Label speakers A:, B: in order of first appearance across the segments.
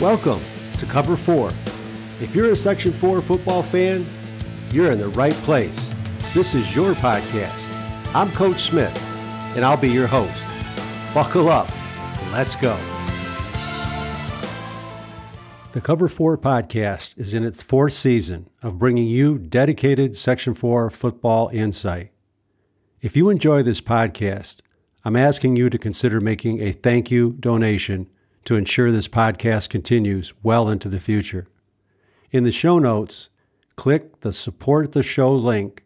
A: Welcome to Cover 4. If you're a Section 4 football fan, you're in the right place. This is your podcast. I'm Coach Smith, and I'll be your host. Buckle up. Let's go. The Cover 4 podcast is in its fourth season of bringing you dedicated Section 4 football insight. If you enjoy this podcast, I'm asking you to consider making a thank you donation to ensure this podcast continues well into the future. In the show notes, click the Support the Show link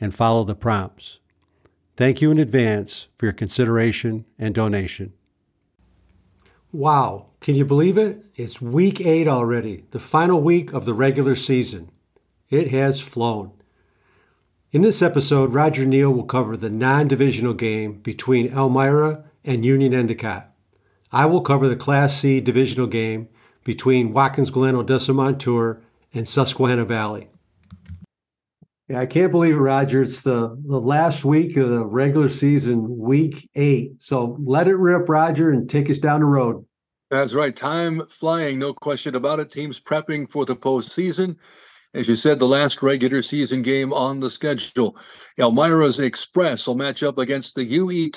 A: and follow the prompts. Thank you in advance for your consideration and donation. Wow, can you believe it? It's week eight already, the final week of the regular season. It has flown. In this episode, Roger Neel will cover the non divisional game between Elmira and Union Endicott. I will cover the Class C divisional game between Watkins Glen, Odessa Montour, and Susquehanna Valley. Yeah, I can't believe it, Roger. It's the, the last week of the regular season, week eight. So let it rip, Roger, and take us down the road.
B: That's right. Time flying, no question about it. Teams prepping for the postseason. As you said, the last regular season game on the schedule. Elmira's Express will match up against the UE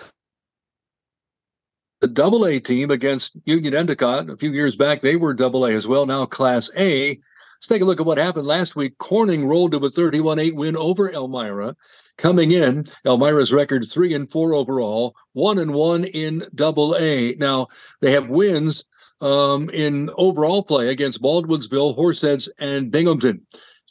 B: the double A team against Union Endicott. A few years back, they were double A as well, now Class A. Let's take a look at what happened last week. Corning rolled to a 31 8 win over Elmira. Coming in, Elmira's record three and four overall, one and one in double A. Now, they have wins um, in overall play against Baldwinsville, Horseheads, and Binghamton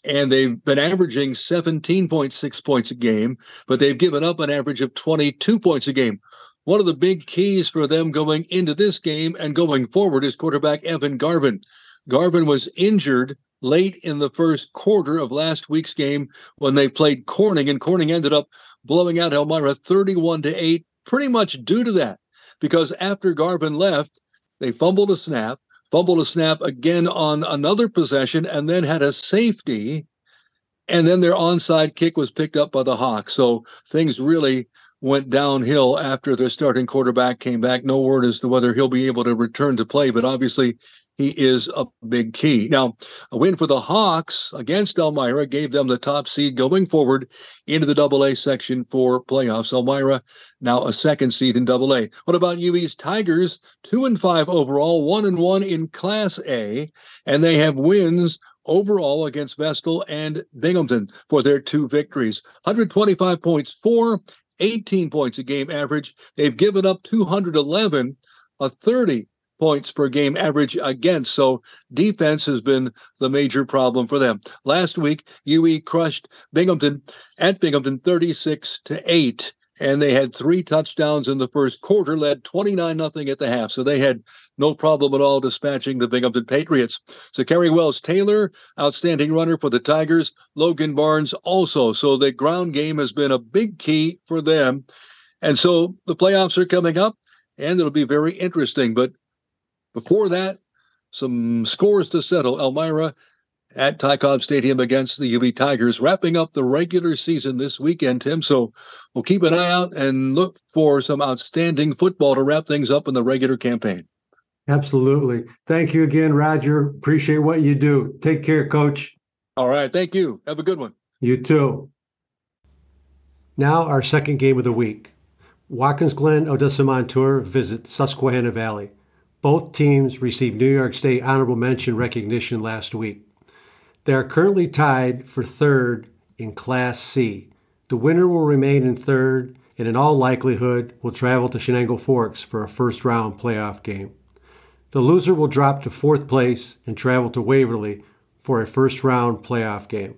B: and they've been averaging 17.6 points a game, but they've given up an average of 22 points a game. One of the big keys for them going into this game and going forward is quarterback Evan Garvin. Garvin was injured late in the first quarter of last week's game when they played Corning, and Corning ended up blowing out Elmira 31 to 8, pretty much due to that. Because after Garvin left, they fumbled a snap, fumbled a snap again on another possession, and then had a safety. And then their onside kick was picked up by the Hawks. So things really went downhill after their starting quarterback came back. No word as to whether he'll be able to return to play, but obviously he is a big key. Now, a win for the Hawks against Elmira gave them the top seed going forward into the double A section for playoffs. Elmira now a second seed in double A. What about UE's Tigers? Two and five overall, one and one in class A, and they have wins overall against Vestal and Binghamton for their two victories. 125 points for 18 points a game average. They've given up 211, a 30 points per game average against. So defense has been the major problem for them. Last week, UE crushed Binghamton at Binghamton 36 to 8 and they had three touchdowns in the first quarter, led 29 nothing at the half. So they had no problem at all dispatching the Binghamton Patriots. So Kerry Wells Taylor, outstanding runner for the Tigers. Logan Barnes also. So the ground game has been a big key for them. And so the playoffs are coming up, and it'll be very interesting. But before that, some scores to settle. Elmira at Ty Cobb Stadium against the UE Tigers, wrapping up the regular season this weekend, Tim. So we'll keep an eye out and look for some outstanding football to wrap things up in the regular campaign.
A: Absolutely. Thank you again, Roger. Appreciate what you do. Take care, coach.
B: All right. Thank you. Have a good one.
A: You too. Now, our second game of the week. Watkins Glen Odessa Montour visit Susquehanna Valley. Both teams received New York State honorable mention recognition last week. They are currently tied for third in Class C. The winner will remain in third and, in all likelihood, will travel to Chenango Forks for a first round playoff game. The loser will drop to fourth place and travel to Waverly for a first round playoff game.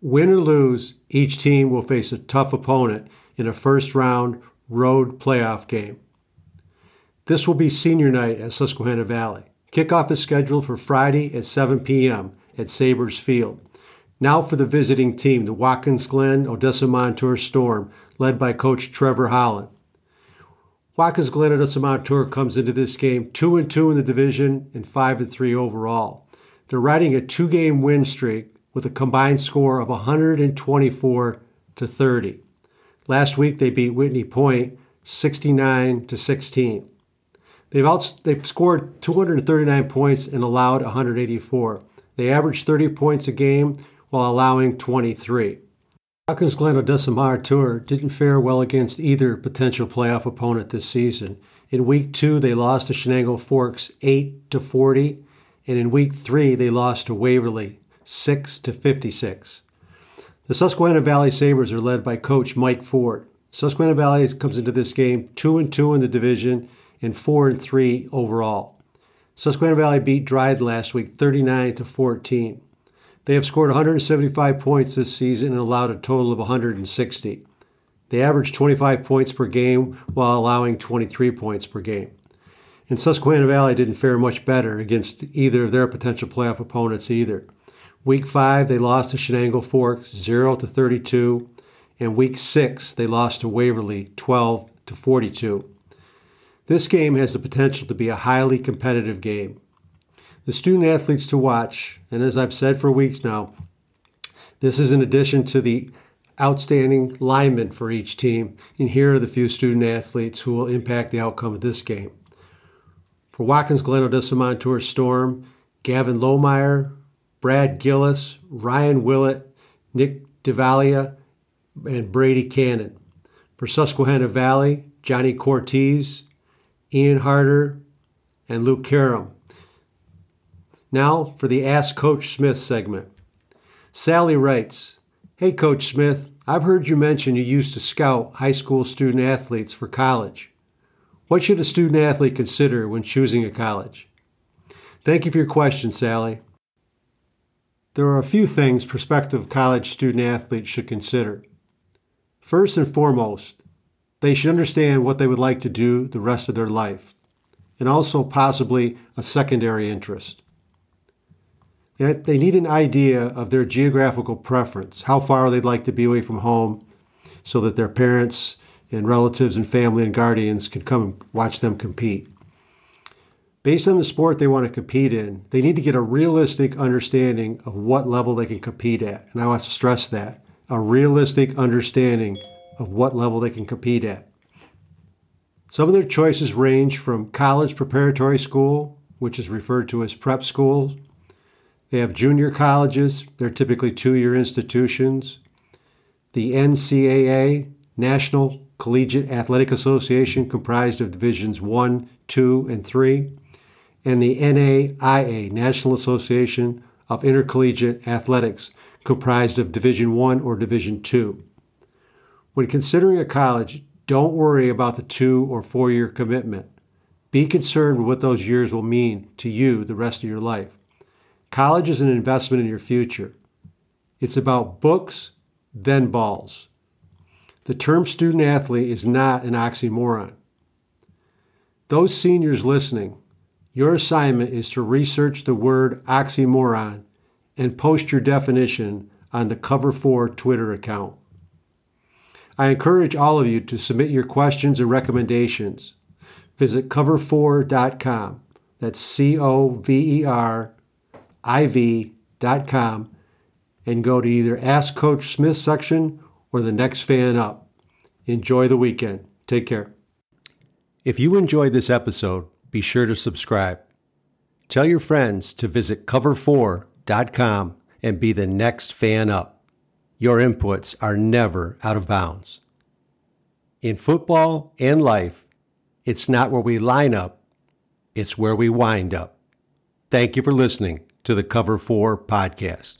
A: Win or lose, each team will face a tough opponent in a first round road playoff game. This will be senior night at Susquehanna Valley. Kickoff is scheduled for Friday at 7 p.m at Sabres Field. Now for the visiting team, the Watkins Glen Odessa Montour Storm, led by coach Trevor Holland. Watkins Glen Odessa Montour comes into this game 2 and 2 in the division and 5 and 3 overall. They're riding a two-game win streak with a combined score of 124 to 30. Last week they beat Whitney Point 69 to 16. They've, out, they've scored 239 points and allowed 184. They average 30 points a game while allowing 23. Watkins Glen Odessa Tour didn't fare well against either potential playoff opponent this season. In week two, they lost to Chenango Forks 8 to 40, and in week three, they lost to Waverly 6 to 56. The Susquehanna Valley Sabres are led by coach Mike Ford. Susquehanna Valley comes into this game 2 and 2 in the division and 4 and 3 overall. Susquehanna Valley beat Dryden last week 39 to 14. They have scored 175 points this season and allowed a total of 160. They average 25 points per game while allowing 23 points per game. And Susquehanna Valley didn't fare much better against either of their potential playoff opponents either. Week 5 they lost to Chenango Forks 0 to 32, and week 6 they lost to Waverly 12 to 42. This game has the potential to be a highly competitive game. The student athletes to watch, and as I've said for weeks now, this is in addition to the outstanding linemen for each team, and here are the few student athletes who will impact the outcome of this game. For Watkins Glen Odessa Montour Storm, Gavin Lohmeyer, Brad Gillis, Ryan Willett, Nick DeValia, and Brady Cannon. For Susquehanna Valley, Johnny Cortez, Ian Harder, and Luke Karam. Now for the Ask Coach Smith segment. Sally writes Hey, Coach Smith, I've heard you mention you used to scout high school student athletes for college. What should a student athlete consider when choosing a college? Thank you for your question, Sally. There are a few things prospective college student athletes should consider. First and foremost, they should understand what they would like to do the rest of their life, and also possibly a secondary interest. They need an idea of their geographical preference, how far they'd like to be away from home, so that their parents and relatives and family and guardians can come and watch them compete. Based on the sport they want to compete in, they need to get a realistic understanding of what level they can compete at. And I want to stress that a realistic understanding of what level they can compete at. Some of their choices range from college preparatory school, which is referred to as prep schools. They have junior colleges, they're typically two year institutions. The NCAA, National Collegiate Athletic Association, comprised of divisions 1, 2, and 3. And the NAIA, National Association of Intercollegiate Athletics, comprised of Division 1 or Division 2. When considering a college, don't worry about the two or four year commitment. Be concerned with what those years will mean to you the rest of your life. College is an investment in your future. It's about books, then balls. The term student athlete is not an oxymoron. Those seniors listening, your assignment is to research the word oxymoron and post your definition on the Cover 4 Twitter account. I encourage all of you to submit your questions and recommendations. Visit cover4.com. That's C O V E R I V.com and go to either Ask Coach Smith section or the next fan up. Enjoy the weekend. Take care. If you enjoyed this episode, be sure to subscribe. Tell your friends to visit cover4.com and be the next fan up. Your inputs are never out of bounds. In football and life, it's not where we line up, it's where we wind up. Thank you for listening to the Cover 4 podcast.